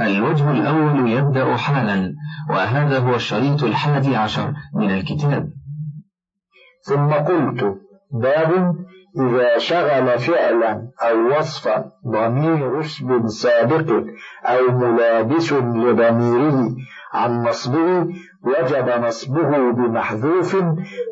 الوجه الأول يبدأ حالا وهذا هو الشريط الحادي عشر من الكتاب. ثم قلت باب إذا شغل فعلا أو وصفا ضمير اسم سابق أو ملابس لضميره عن نصبه وجب نصبه بمحذوف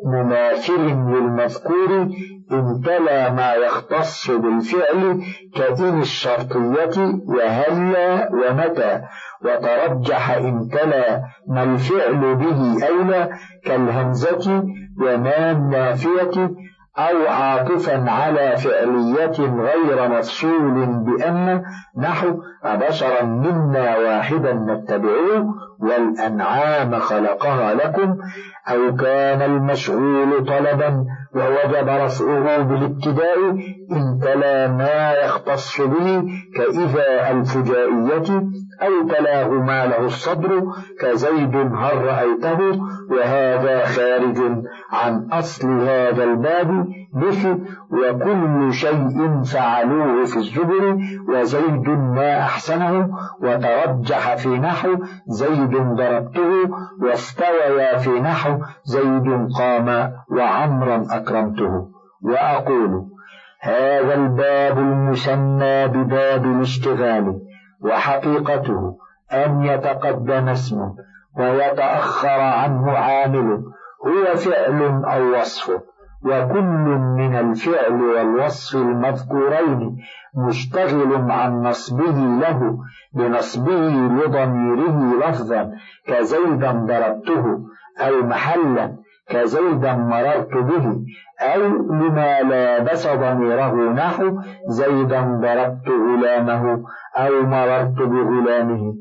مماثل للمذكور إن تلا ما يختص بالفعل كإن الشرطية وهلا ومتى وترجح إن تلا ما الفعل به أولى كالهمزة وما النافية أو عاطفا على فعلية غير مفصول بأن نحو أبشرا منا واحدا نتبعه والأنعام خلقها لكم أو كان المشغول طلبا ووجب رفعه بالابتداء إن تلا ما يختص به كإذا الفجائية أو تلاه ما له الصدر كزيد هل رأيته وهذا خارج عن أصل هذا الباب مثل وكل شيء فعلوه في الزبر وزيد ما أحسنه وترجح في نحو زيد ضربته واستويا في نحو زيد قام وعمرا أكرمته. وأقول هذا الباب المسمى بباب الاشتغال وحقيقته أن يتقدم اسم ويتأخر عنه عامل هو فعل أو وصف. وكل من الفعل والوصف المذكورين مشتغل عن نصبه له بنصبه لضميره لفظا كزيدا ضربته أو محلا كزيدا مررت به أو لما لابس ضميره نحو زيدا ضربت غلامه أو مررت بغلامه.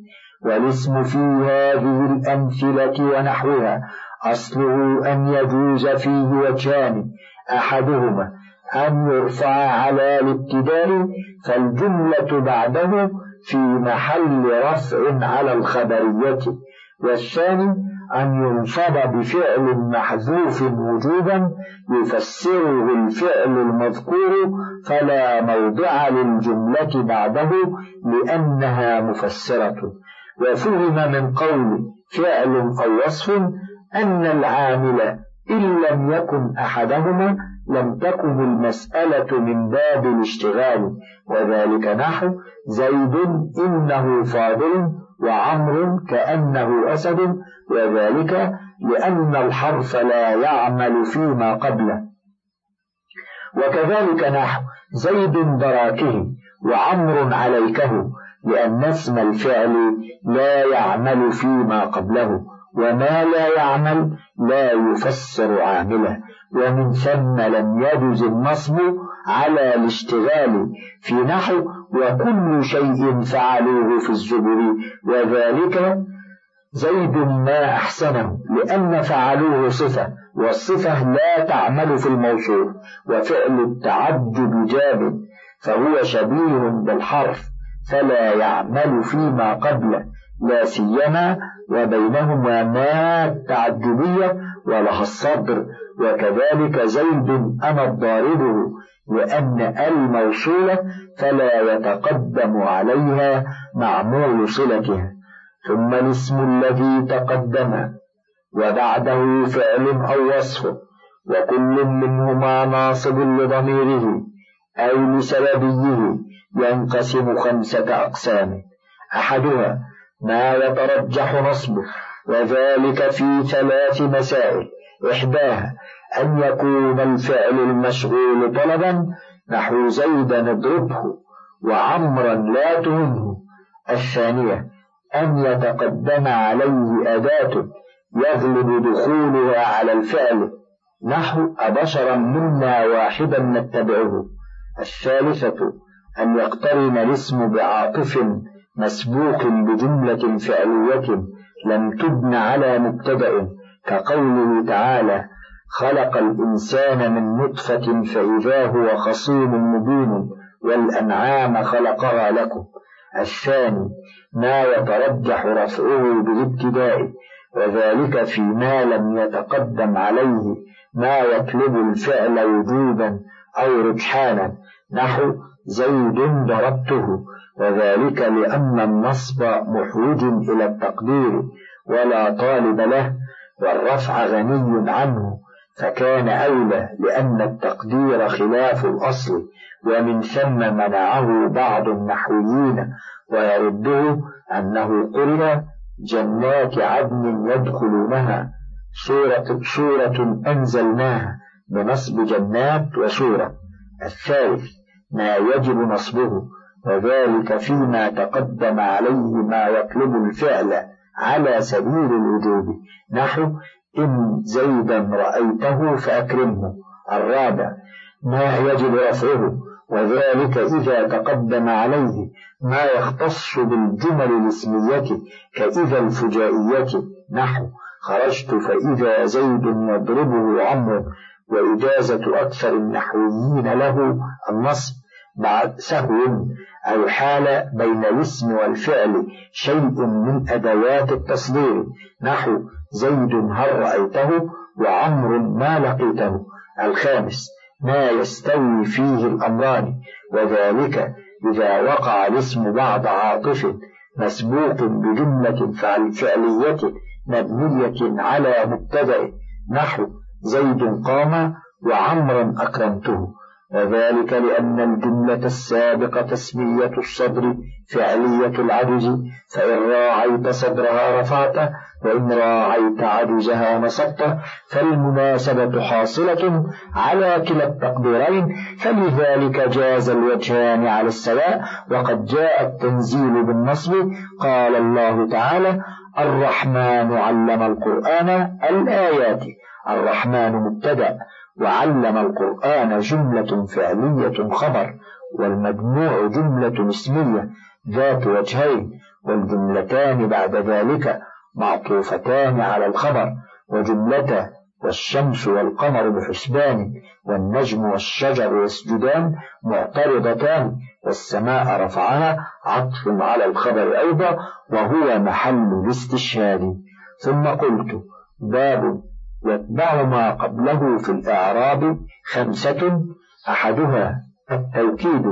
والاسم في هذه الأمثلة ونحوها أصله أن يجوز فيه وجهان أحدهما أن يرفع على الابتداء فالجملة بعده في محل رفع على الخبرية والثاني أن ينصب بفعل محذوف وجوبا يفسره الفعل المذكور فلا موضع للجملة بعده لأنها مفسرة. وفهم من قول فعل أو وصف أن العامل إن لم يكن أحدهما لم تكن المسألة من باب الاشتغال وذلك نحو زيد إنه فاضل وعمر كأنه أسد وذلك لأن الحرف لا يعمل فيما قبله. وكذلك نحو زيد دراكه وعمر عليكه لأن اسم الفعل لا يعمل فيما قبله. وما لا يعمل لا يفسر عامله. ومن ثم لم يجز النصب على الاشتغال في نحو وكل شيء فعلوه في الزبر. وذلك زيد ما أحسنه لأن فعلوه صفة والصفة لا تعمل في الموصوف وفعل التعجب جاب فهو شبيه بالحرف فلا يعمل فيما قبله. لا سيما وبينهما ما التعجبية ولها الصدر. وكذلك زيد أنا الضاربه لأن الموصولة فلا يتقدم عليها معمول صلتها ثم الاسم الذي تقدم وبعده فعل أو وصف وكل منهما ناصب لضميره أو لسببيه ينقسم خمسة أقسام. أحدها ما يترجح نصبه وذلك في ثلاث مسائل. إحداها أن يكون الفعل المشغول طلبا نحو زيدا اضربه وعمرا لا تهنه الثانية أن يتقدم عليه أداة يغلب دخولها على الفعل نحو أبشرا منا واحدا نتبعه. الثالثة أن يقترن الاسم بعاطف مسبوق بجملة فعلية لم تبن على مبتدأ كقوله تعالى خلق الإنسان من نطفة فإذا هو خصيم مبين والأنعام خلقها لكم. الثاني ما يترجح رفعه بالابتداء وذلك فيما لم يتقدم عليه ما يطلب الفعل وجوبا أو رجحانا. نحو زيد ضربته. وذلك لأن النصب محوج إلى التقدير ولا طالب له والرفع غني عنه فكان أولى لأن التقدير خلاف الأصل ومن ثم منعه بعض النحويين ويرده أنه قرر جنات عدن يدخلونها سورة, سورة أنزلناها بنصب جنات وسورة. الثالث ما يجب نصبه وذلك فيما تقدم عليه ما يطلب الفعل على سبيل الوجوب. نحو إن زيدا رأيته فأكرمه. الرابع ما يجب رفعه. وذلك إذا تقدم عليه ما يختص بالجمل الاسمية كإذا الفجائية. نحو خرجت فإذا زيد يضربه عمرو. وإجازة أكثر النحويين له النصب بعد سهو. أو حال بين الاسم والفعل شيء من أدوات التصدير. نحو زيد هل رأيته وعمر ما لقيته. الخامس ما يستوي فيه الأمران. وذلك إذا وقع الاسم بعد عاطف مسبوق بجملة فعلية مبنية على مبتدأ. نحو زيد قام وعمرا أكرمته. وذلك لأن الجملة السابقة تسمية الصدر فعلية العجز فإن راعيت صدرها رفعته وإن راعيت عجزها نصبته فالمناسبة حاصلة على كلا التقديرين فلذلك جاز الوجهان على السواء وقد جاء التنزيل بالنصب قال الله تعالى الرحمن علم القرآن الآيات الرحمن مبتدأ وعلم القرآن جملة فعلية خبر والمجموع جملة اسمية ذات وجهين والجملتان بعد ذلك معطوفتان على الخبر وجملته والشمس والقمر بحسبان والنجم والشجر يسجدان معترضتان والسماء رفعها عطف على الخبر أيضا وهو محل الاستشهاد. ثم قلت باب يتبع ما قبله في الإعراب خمسة أحدها التوكيد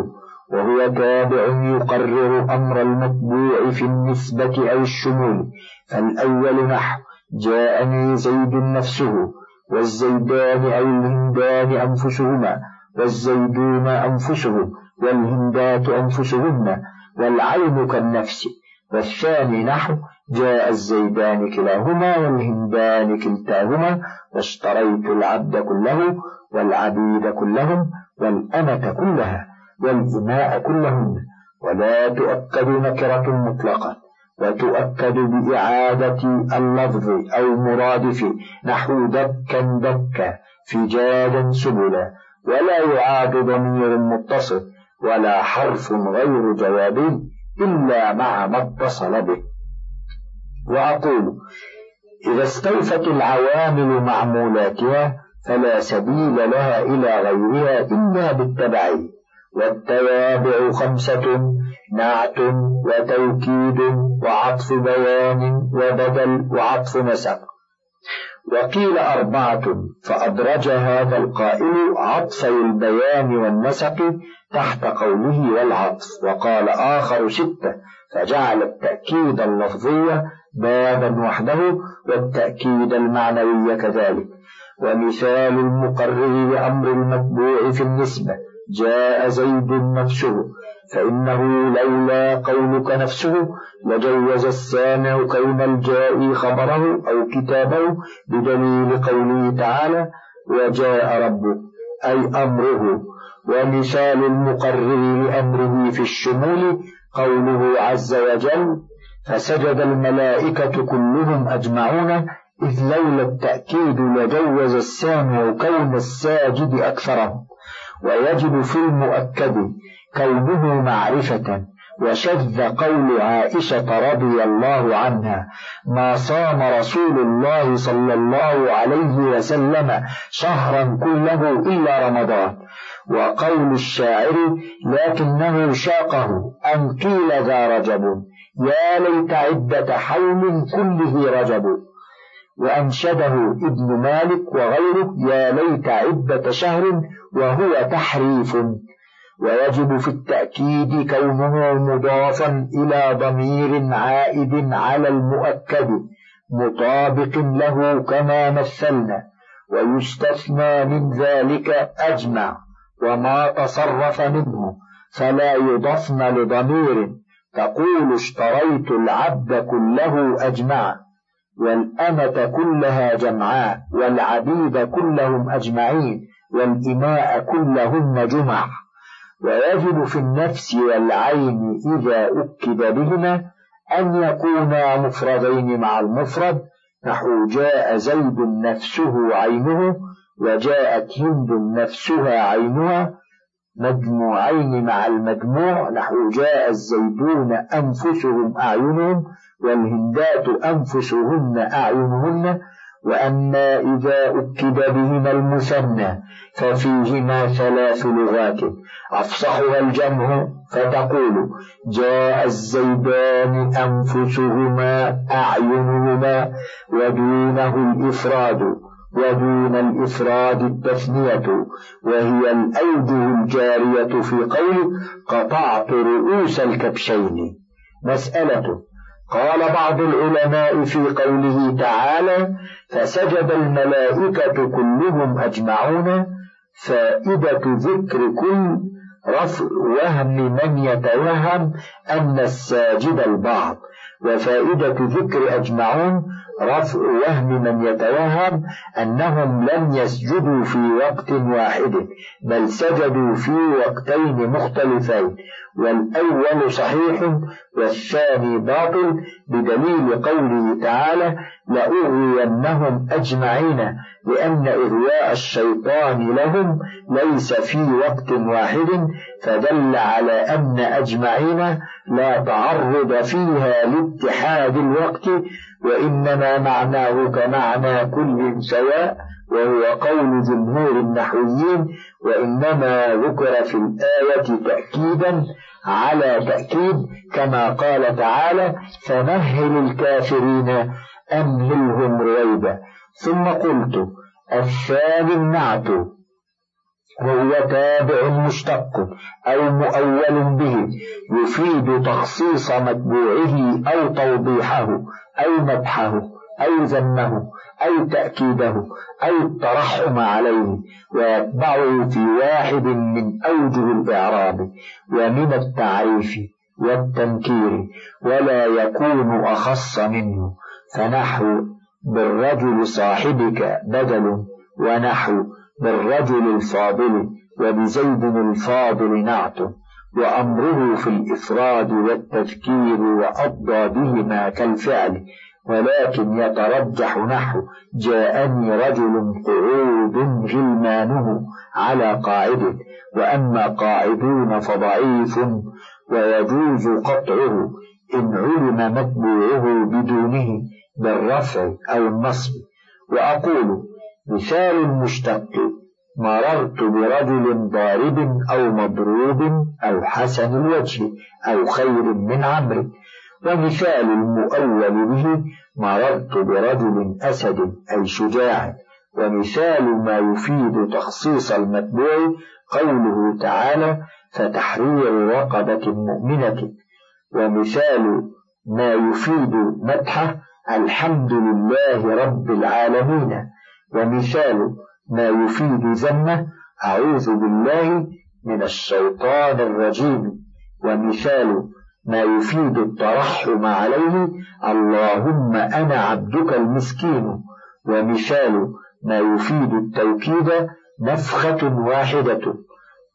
وهو تابع يقرر أمر المتبوع في النسبة أو الشمول فالأول نحو جاءني زيد نفسه والزيدان أو الهندان أنفسهما والزيدون أنفسهم والهندات أنفسهن والعين كالنفس. والثاني نحو جاء الزيدان كلاهما والهندان كلتاهما واشتريت العبد كله والعبيد كلهم والأمة كلها والإماء كلهن ولا تؤكد نكرة مطلقة وتؤكد بإعادة اللفظ أو مرادف نحو دكا دكا فجاجا سبلا ولا يعاد ضمير متصل ولا حرف غير جواب إلا مع ما اتصل به. وأقول إذا استوفت العوامل معمولاتها فلا سبيل لها إلى غيرها إلا بالتبعية والتوابع خمسة نعت وتوكيد وعطف بيان وبدل وعطف نسق. وقيل أربعة فأدرج هذا القائل عطفي البيان والنسق تحت قوله والعطف وقال آخر ستة فجعل التأكيد اللفظي بابا وحده والتأكيد المعنوي كذلك. ومثال المقرر لأمر المتبوع في النسبة جاء زيد نفسه فإنه لولا قولك نفسه لجوز السامع كون الجائي خبره أو كتابه بدليل قوله تعالى وجاء ربك أي أمره. ومثال المقرر لأمره في الشمول قوله عز وجل فسجد الملائكة كلهم أجمعون إذ لولا التأكيد لجوز السامع كون الساجد أكثرهم. ويجب في المؤكد كونه معرفة وشذ قول عائشة رضي الله عنها ما صام رسول الله صلى الله عليه وسلم شهرا كله إلا رمضان وقول الشاعر لكنه شاقه أن قيل ذا رجب يا ليت عدة حول كله رجب وأنشده ابن مالك وغيره يا ليت عدة شهر وهو تحريف ويجب في التأكيد كونه مضافا إلى ضمير عائد على المؤكد مطابق له كما مثلنا ويستثنى من ذلك أجمع وما تصرف منه فلا يضفن لضمير تقول اشتريت العبد كله أجمع والأمة كلها جمعاء والعبيد كلهم أجمعين والإماء كلهن جمع. ويجب في النفس والعين إذا أكد بهما أن يكونا مفردين مع المفرد نحو جاء زيد نفسه عينه وجاءت هند نفسها عينها مجموعين مع المجموع نحو جاء الزيدون أنفسهم أعينهم والهندات أنفسهن أعينهن. وأما إذا أكد بهما المثنى ففيهما ثلاث لغات. أفصحها الجمع فتقول جاء الزيدان أنفسهما أعينهما ودونه الإفراد ودون الإفراد التثنية وهي الأوجه الجارية في قول قطعت رؤوس الكبشين. مسألة قال بعض العلماء في قوله تعالى فسجد الملائكة كلهم أجمعون فائدة ذكر كل رفع وهم من يتوهم أن الساجد البعض وفائدة ذكر أجمعون رفع وهم من يتوهم أنهم لم يسجدوا في وقت واحد بل سجدوا في وقتين مختلفين والأول صحيح والثاني باطل بدليل قوله تعالى لأغوينهم أجمعين لأن إغواء الشيطان لهم ليس في وقت واحد فدل على أن أجمعين لا تعرض فيها لاتحاد الوقت وإنما معناه كمعنى كل سواء وهو قول جمهور النحويين وإنما ذكر في الآية تأكيدا على تأكيد كما قال تعالى فمهل الكافرين أمهلهم رويدا ثم قلت الثاني النعت وهو تابع مشتق أو مؤول به يفيد تخصيص متبوعه أو توضيحه أو مدحه أو ذمه أو تأكيده أو الترحم عليه ويتبعه في واحد من أوجه الإعراب ومن التعريف والتنكير ولا يكون أخص منه فنحو بالرجل صاحبك بدل ونحو بالرجل الفاضل وبزيد الفاضل نعت وأمره في الإفراد والتذكير وأضى بهما كالفعل ولكن يترجح نحو جاءني رجل قعود غلمانه على قاعد وأما قاعدون فضعيف ويجوز قطعه إن علم متبوعه بدونه بالرفع أو النصب. وأقول مثال المشتق مررت برجل ضارب أو مضروب أو حسن الوجه أو خير من عمرو. ومثال المؤول به مررت برجل أسد أي شجاع. ومثال ما يفيد تخصيص المتبوع قوله تعالى فتحرير رقبة مؤمنة ومثال ما يفيد مدحه الحمد لله رب العالمين ومثال ما يفيد ذمه أعوذ بالله من الشيطان الرجيم. ومثال ما يفيد الترحم عليه اللهم أنا عبدك المسكين. ومثال ما يفيد التوكيد نفخة واحدة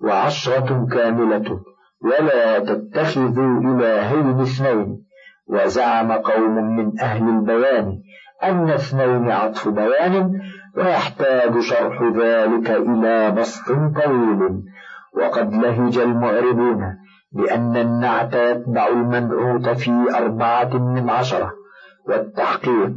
وعشرة كاملة. ولا تتخذوا إلهين اثنين. وزعم قوم من أهل البيان أن اثنين عطف بيان. ويحتاج شرح ذلك إلى بسط طويل. وقد لهج المعربون لأن النعت يتبع المنعوت في أربعة من عشرة. والتحقيق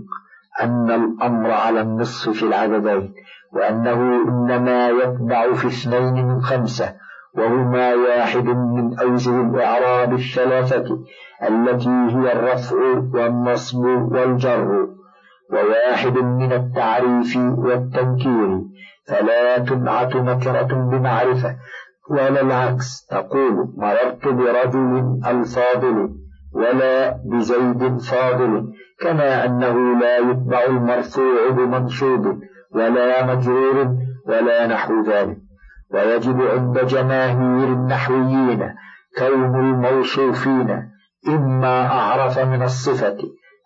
أن الأمر على النصف في العددين وأنه إنما يتبع في اثنين من خمسة وهما واحد من أوجه الإعراب الثلاثة التي هي الرفع والنصب والجر. وواحد من التعريف والتنكير فلا تبعث نكرة بمعرفة. ولا العكس تقول مررت برجل الفاضل ولا بزيد فاضل كما أنه لا يتبع المرفوع بمنصوب ولا مجرور ولا نحو ذلك. ويجب عند جماهير النحويين كون الموصوفين إما أعرف من الصفة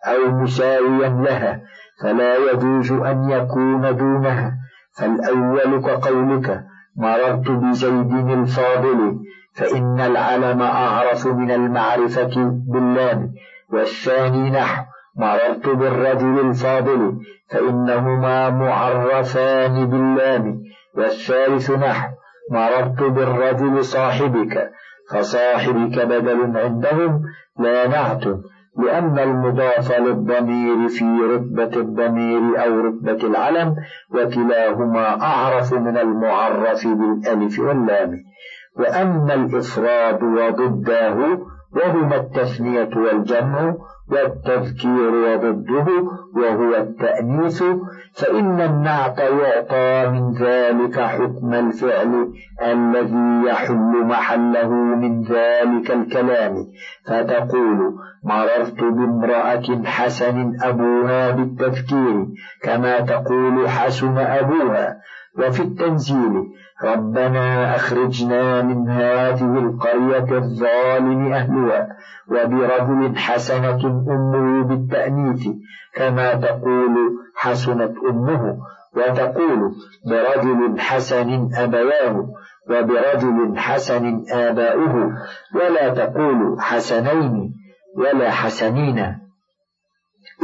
أو مساويا لها فلا يجوز أن يكون دونها. فالأول كقولك مررت بزيد الفاضل فإن العلم أعرف من المعرفة باللام. والثاني نحو مررت بالرجل الفاضل فإنهما معرفان باللام. والثالث نحو مررت بالرجل صاحبك فصاحبك بدل عندهم لا نعت لأن المضاف للضمير في رتبة الضمير أو رتبة العلم وكلاهما أعرف من المعرف بالألف واللام. وأما الإفراد وضده وهما التثنية والجمع والتذكير وضده وهو التأنيث فإن النعت يعطى من ذلك حكم الفعل الذي يحل محله من ذلك الكلام. فتقول مررت بامرأة حسن أبوها بالتذكير كما تقول حسن أبوها. وفي التنزيل ربنا أخرجنا من هذه القرية الظالم أهلها وبرجل حسنة أمه بالتأنيث كما تقول حسنت أمه وتقول برجل حسن أبواه وبرجل حسن آباؤه ولا تقول حسنين ولا حسنين.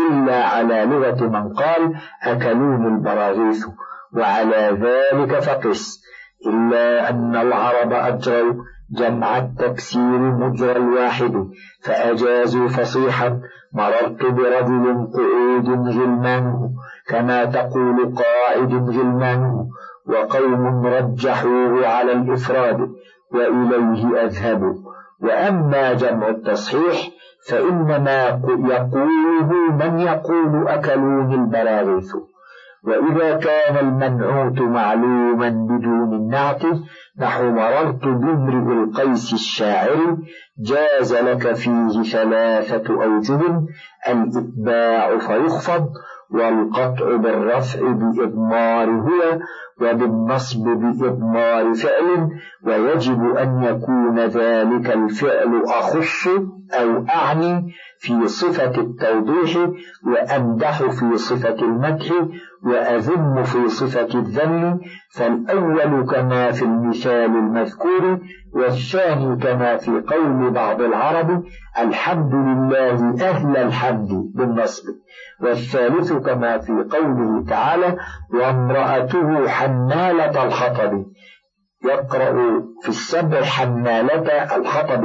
إلا على لغة من قال أكلون البراغيث وعلى ذلك فقس. إلا أن العرب أجروا جمع التكسير مجرى الواحد فأجازوا فصيحا مررت برجل قعود غلمانه كما تقول قاعد غلمانه وقوم رجحوه على الإفراد وإليه أذهبوا وأما جمع التصحيح فإنما يقوله من يقول أكلوني البراغيث. وإذا كان المنعوت معلوما بدون النعت نحو مررت بامرئ القيس الشاعر جاز لك فيه ثلاثة أوجه الإتباع فيخفض والقطع بالرفع بإضمار هو وبالنصب بإضمار فعل ويجب أن يكون ذلك الفعل أخص أو أعني في صفة التوضيح وأمدح في صفة المدح وأذم في صفة الذم فالأول كما في المثال المذكور والثاني كما في قول بعض العرب الحمد لله أهل الحمد بالنصب والثالث كما في قوله تعالى وامرأته حمالة الحطب يقرأ في السبع حمالة الحطب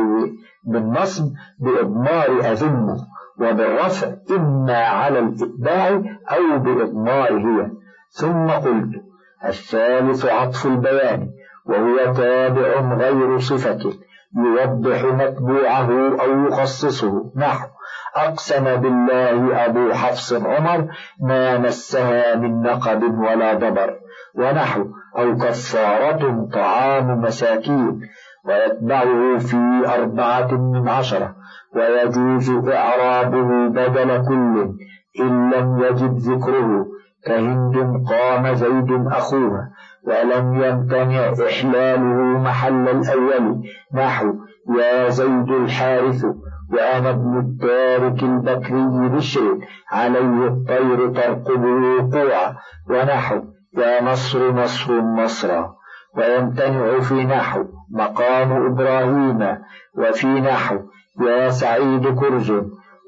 بالنصب بإضمار أذمه وبالرفع إما على الإتباع أو بإضمار هي. ثم قلت الثالث عطف البيان وهو تابع غير صفة يوضح متبوعه أو يخصصه. نحو أقسم بالله أبو حفص عمر ما مسها من نقب ولا دبر ونحو أو كفارة طعام مساكين ويتبعه في أربعة من عشرة ويجوز إعرابه بدل كل إن لم يجد ذكره كهند قام زيد أخوها ولم يمتنع إحلاله محل الأول نحو يا زيد الحارث وأنا ابن التارك البكري بشر عليه الطير ترقب وقوعا ونحو يا نصر نصر نصرا ويمتنع في نحو مقام إبراهيم. وفي نحو يا سعيد كرز.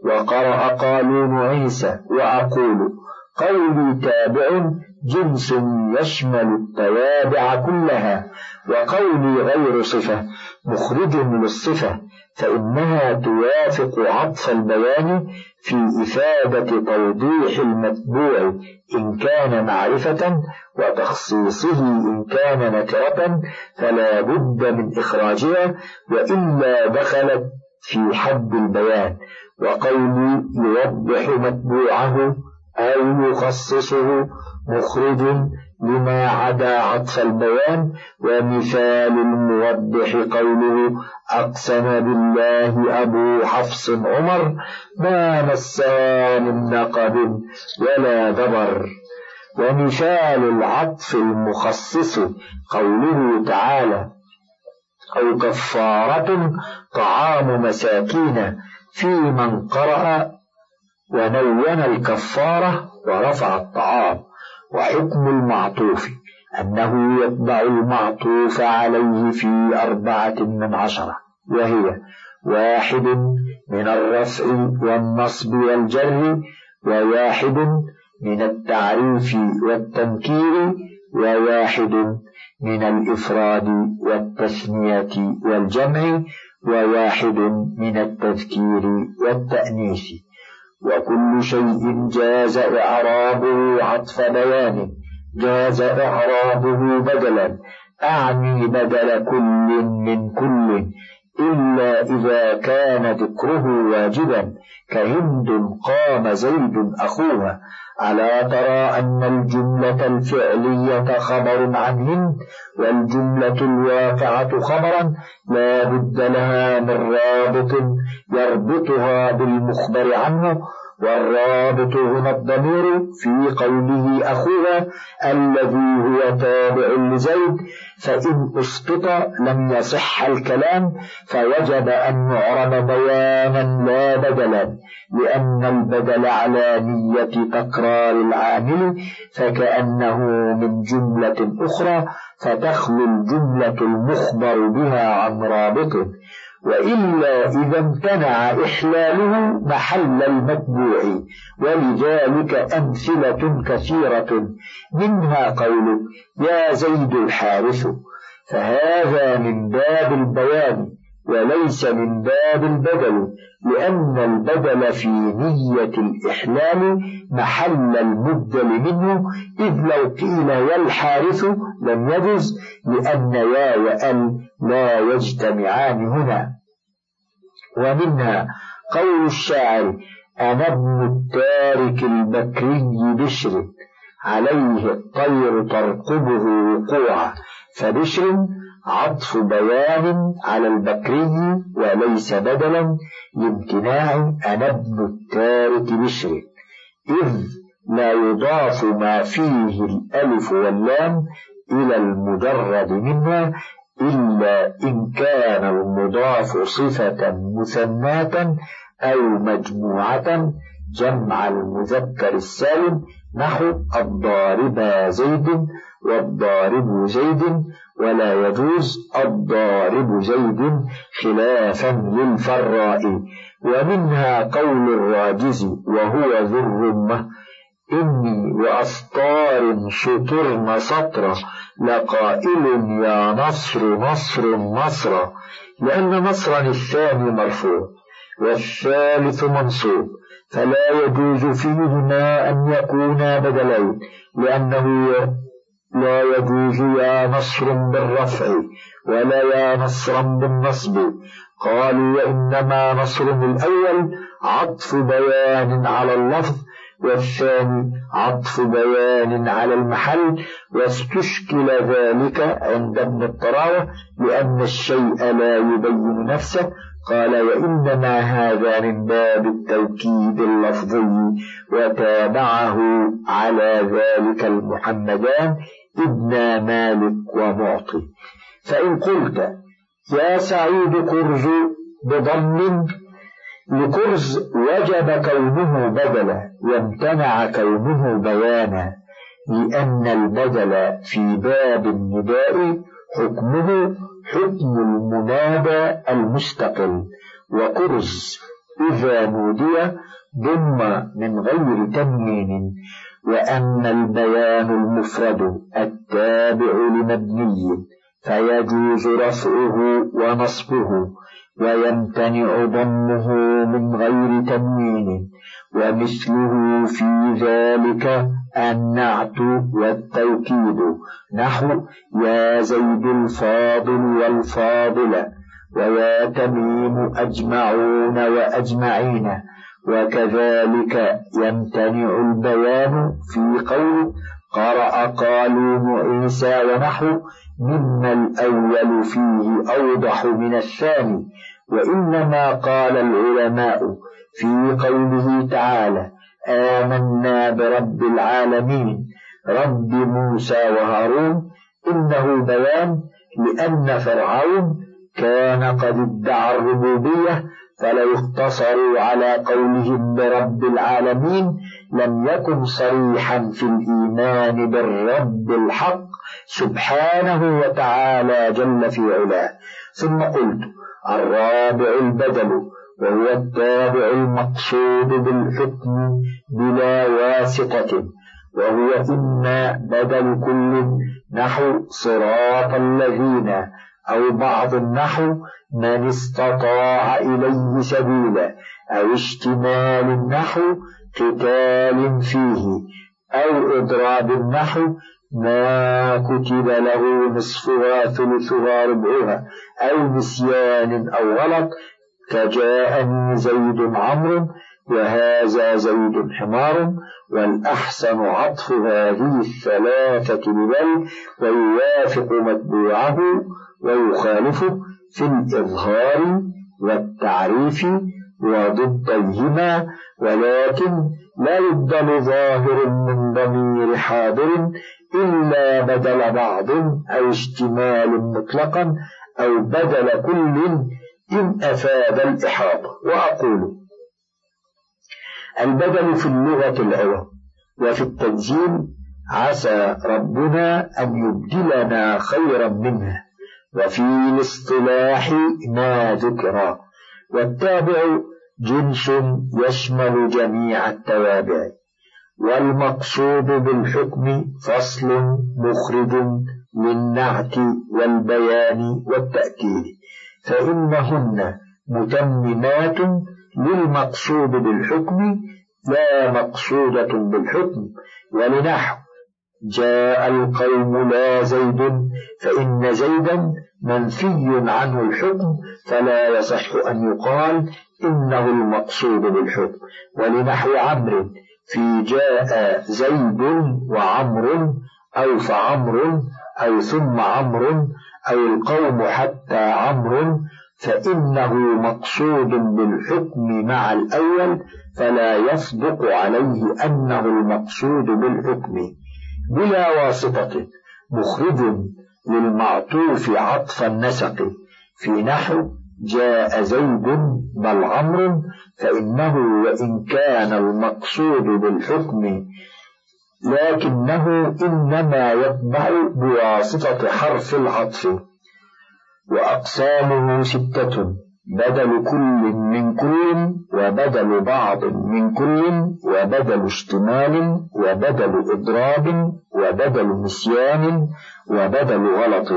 وقرأ قالون عيسى وأقول قولي تابع جنس يشمل التوابع كلها. وقولي غير صفة مخرج للصفة. فإنها توافق عطف البيان في إفادة توضيح المتبوع إن كان معرفة وتخصيصه إن كان نكرة فلا بد من إخراجها وإلا دخلت في حد البيان وقولي يوضح متبوعه أو يخصصه مخرج لما عدا عطف البيان ومثال الموضح قوله أقسم بالله أبو حفص عمر ما مسا من نقب ولا دبر. ومثال العطف المخصص قوله تعالى أو كفارة طعام مساكين في من قرأ ونون الكفارة ورفع الطعام. وحكم المعطوف أنه يتبع المعطوف عليه في أربعة من عشرة وهي واحد من الرفع والنصب والجر وواحد من التعريف والتنكير وواحد من الإفراد والتثنية والجمع وواحد من التذكير والتأنيث. وكل شيء جاز إعرابه عطف بيان جاز إعرابه بدلا أعني بدل كل من كل. إلا إذا كان ذكره واجبا كهند قام زيد أخوها. ألا ترى أن الجملة الفعلية خبر عن هند والجملة الواقعة خبرا؟ لا بد لها من رابط يربطها بالمخبر عنه. والرابط هنا الضمير في قوله أخوها الذي هو تابع لزيد فإن أسقط لم يصح الكلام فوجب أن يعرب بيانا لا بدلا لأن البدل على نية تكرار العامل فكأنه من جملة أخرى فتخلو الجملة المخبر بها عن رابطه. وإلا إذا امتنع إحلاله محل المتبوع. ولذلك أمثلة كثيرة. منها قوله يا زيد الحارث فهذا من باب البيان. وليس من باب البدل لأن البدل في نية الإحلال محل المبدل منه إذ لو قيل يا الحارث لم يجز لأن يا وأل لا يجتمعان هنا. ومنها قول الشاعر أنا ابن التارك البكري بشر عليه الطير ترقبه وقوعا فبشر عطف بيان على البكري وليس بدلا لامتناع أنا ابن التارك بشر إذ لا يضاف ما فيه الألف واللام إلى المجرد منها إلا إن كان المضاف صفة مثناة أو مجموعة جمع المذكر السالم نحو الضارب زيد والضارب زيد ولا يجوز الضارب زيد خلافا للفراء. ومنها قول الراجز وهو ذو الرمة إني وأسطار شطرن سطرة لقائل يا نصر نصر نصر لأن نصرا الثاني مرفوع والثالث منصوب فلا يجوز فيهما أن يكونا بدلين لأنه لا يجوز يا نصر بالرفع ولا يا نصرا بالنصب. قالوا وإنما نصر الأول عطف بيان على اللفظ والثاني عطف بيان على المحل واستشكل ذلك عند ابن الطراوة لأن الشيء لا يبين نفسه. قال وإنما هذا من باب التوكيد اللفظي وتابعه على ذلك المحمدان. ابن مالك ومعطي. فإن قلت يا سعيد كرز بضم لكرز وجب كونه بدلا وامتنع كونه بيانا لأن البدل في باب النداء حكمه حكم المنادى المستقل وكرز إذا نودي ضم من غير تنوين وأما البيان المفرد التابع لمبني فيجوز رفعه ونصبه ويمتنع ضمه من غير تنوين ومثله في ذلك النعت والتوكيد. نحو يا زيد الفاضل والفاضل ويا تميم أجمعون وأجمعين. وكذلك يمتنع البيان في قول قرأ قالون عيسى ونحو مما الأول فيه أوضح من الثاني وإنما قال العلماء في قوله تعالى آمنا برب العالمين رب موسى وهارون إنه بيان لأن فرعون كان قد ادعى الربوبية فلو اقتصروا على قولهم برب العالمين لم يكن صريحا في الإيمان بالرب الحق سبحانه وتعالى جل في علاه. ثم قلت الرابع البدل وهو التابع المقصود بالحكم بلا واسطة وهو إما بدل كل نحو صراط الذين أو بعض النحو من استطاع إليه سبيلا أو اشتمال النحو قتال فيه أو إضراب النحو ما كتب له نصفها ثلثها ربعها أو نسيان أو غلط كجاءني زيد عمرو وهذا زيد حمار والأحسن عطف هذه الثلاثة ببل ويوافق متبوعه ويخالفه في الإظهار والتعريف وضديهما ولكن لا يبدل ظاهر من ضمير حاضر إلا بدل بعض أو اشتمال مطلقا أو بدل كل إن أفاد الإحاطة وأقول البدل في اللغة العوض وفي التنزيل عسى ربنا أن يبدلنا خيرا منها وفي الاصطلاح ما ذكر. والتابع جنس يشمل جميع التوابع. والمقصود بالحكم فصل مخرج للنعت والبيان والتأكيد. فإنهن متممات للمقصود بالحكم لا مقصودة بالحكم. ولنحو جاء القوم لا زيد فإن زيدا منفي عنه الحكم فلا يصح أن يقال إنه المقصود بالحكم. ولنحو عمرو في جاء زيد وعمر أو فعمر أو ثم عمر أو القوم حتى عمر فإنه مقصود بالحكم مع الأول فلا يصدق عليه أنه المقصود بالحكم. بلا واسطة مخرج للمعطوف عطف النسق. في نحو جاء زيد بل عمرو فإنه وإن كان المقصود بالحكم لكنه إنما يتبع بواسطة حرف العطف وأقسامه ستة. بدل كل من كل وبدل بعض من كل وبدل اشتمال وبدل إضراب وبدل نسيان وبدل غلط.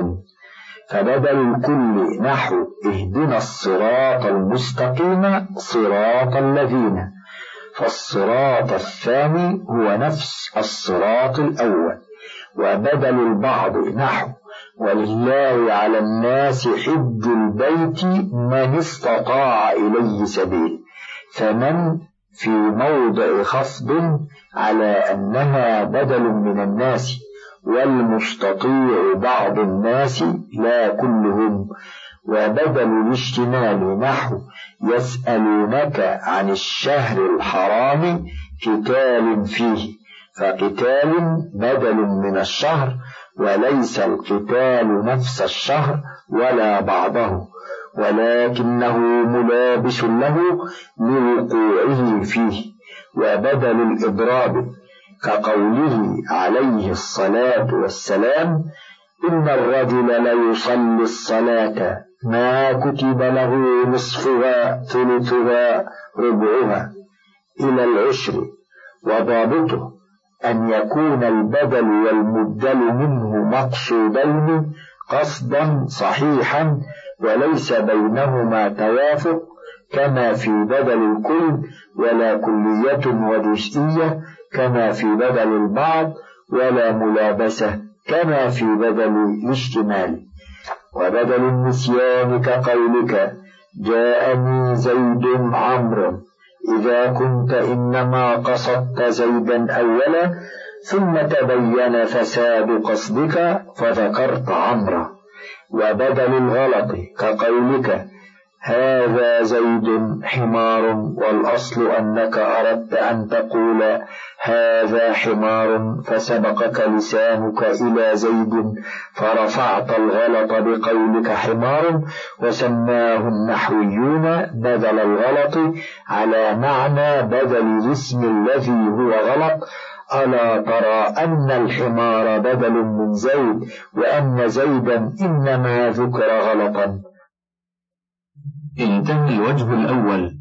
فبدل الكل نحو اهدنا الصراط المستقيم صراط الذين. فالصراط الثاني هو نفس الصراط الأول. وبدل البعض نحو ولله على الناس حج البيت من استطاع إليه سبيل. فمن في موضع خفض على أنها بدل من الناس والمستطيع بعض الناس لا كلهم وبدل الاشتمال نحو يسألونك عن الشهر الحرام قتال فيه فقتال بدل من الشهر وليس القتال نفس الشهر ولا بعضه ولكنه ملابس له لوقوعه فيه وبدل الإضراب كقوله عليه الصلاة والسلام إن الرجل ليصلي الصلاة ما كتب له نصفها ثلثها ربعها إلى العشر وضابطه. أن يكون البدل والمبدل منه مقصودين قصدا صحيحا وليس بينهما توافق كما في بدل الكل ولا كلية وجزئية كما في بدل البعض ولا ملابسة كما في بدل الاشتمال وبدل النسيان كقولك جاءني زيد عمرو. إذا كنت إنما قصدت زيدا أولا ثم تبين فساد قصدك فذكرت عمرا وبدل الغلط كقولك هذا زيد حمار والأصل أنك أردت أن تقول هذا حمار فسبقك لسانك إلى زيد فرفعت الغلط بقولك حمار وسماه النحويون بدل الغلط على معنى بدل الاسم الذي هو غلط. ألا ترى أن الحمار بدل من زيد وأن زيدا إنما ذكر غلطا؟ انتهى الوجه الأول.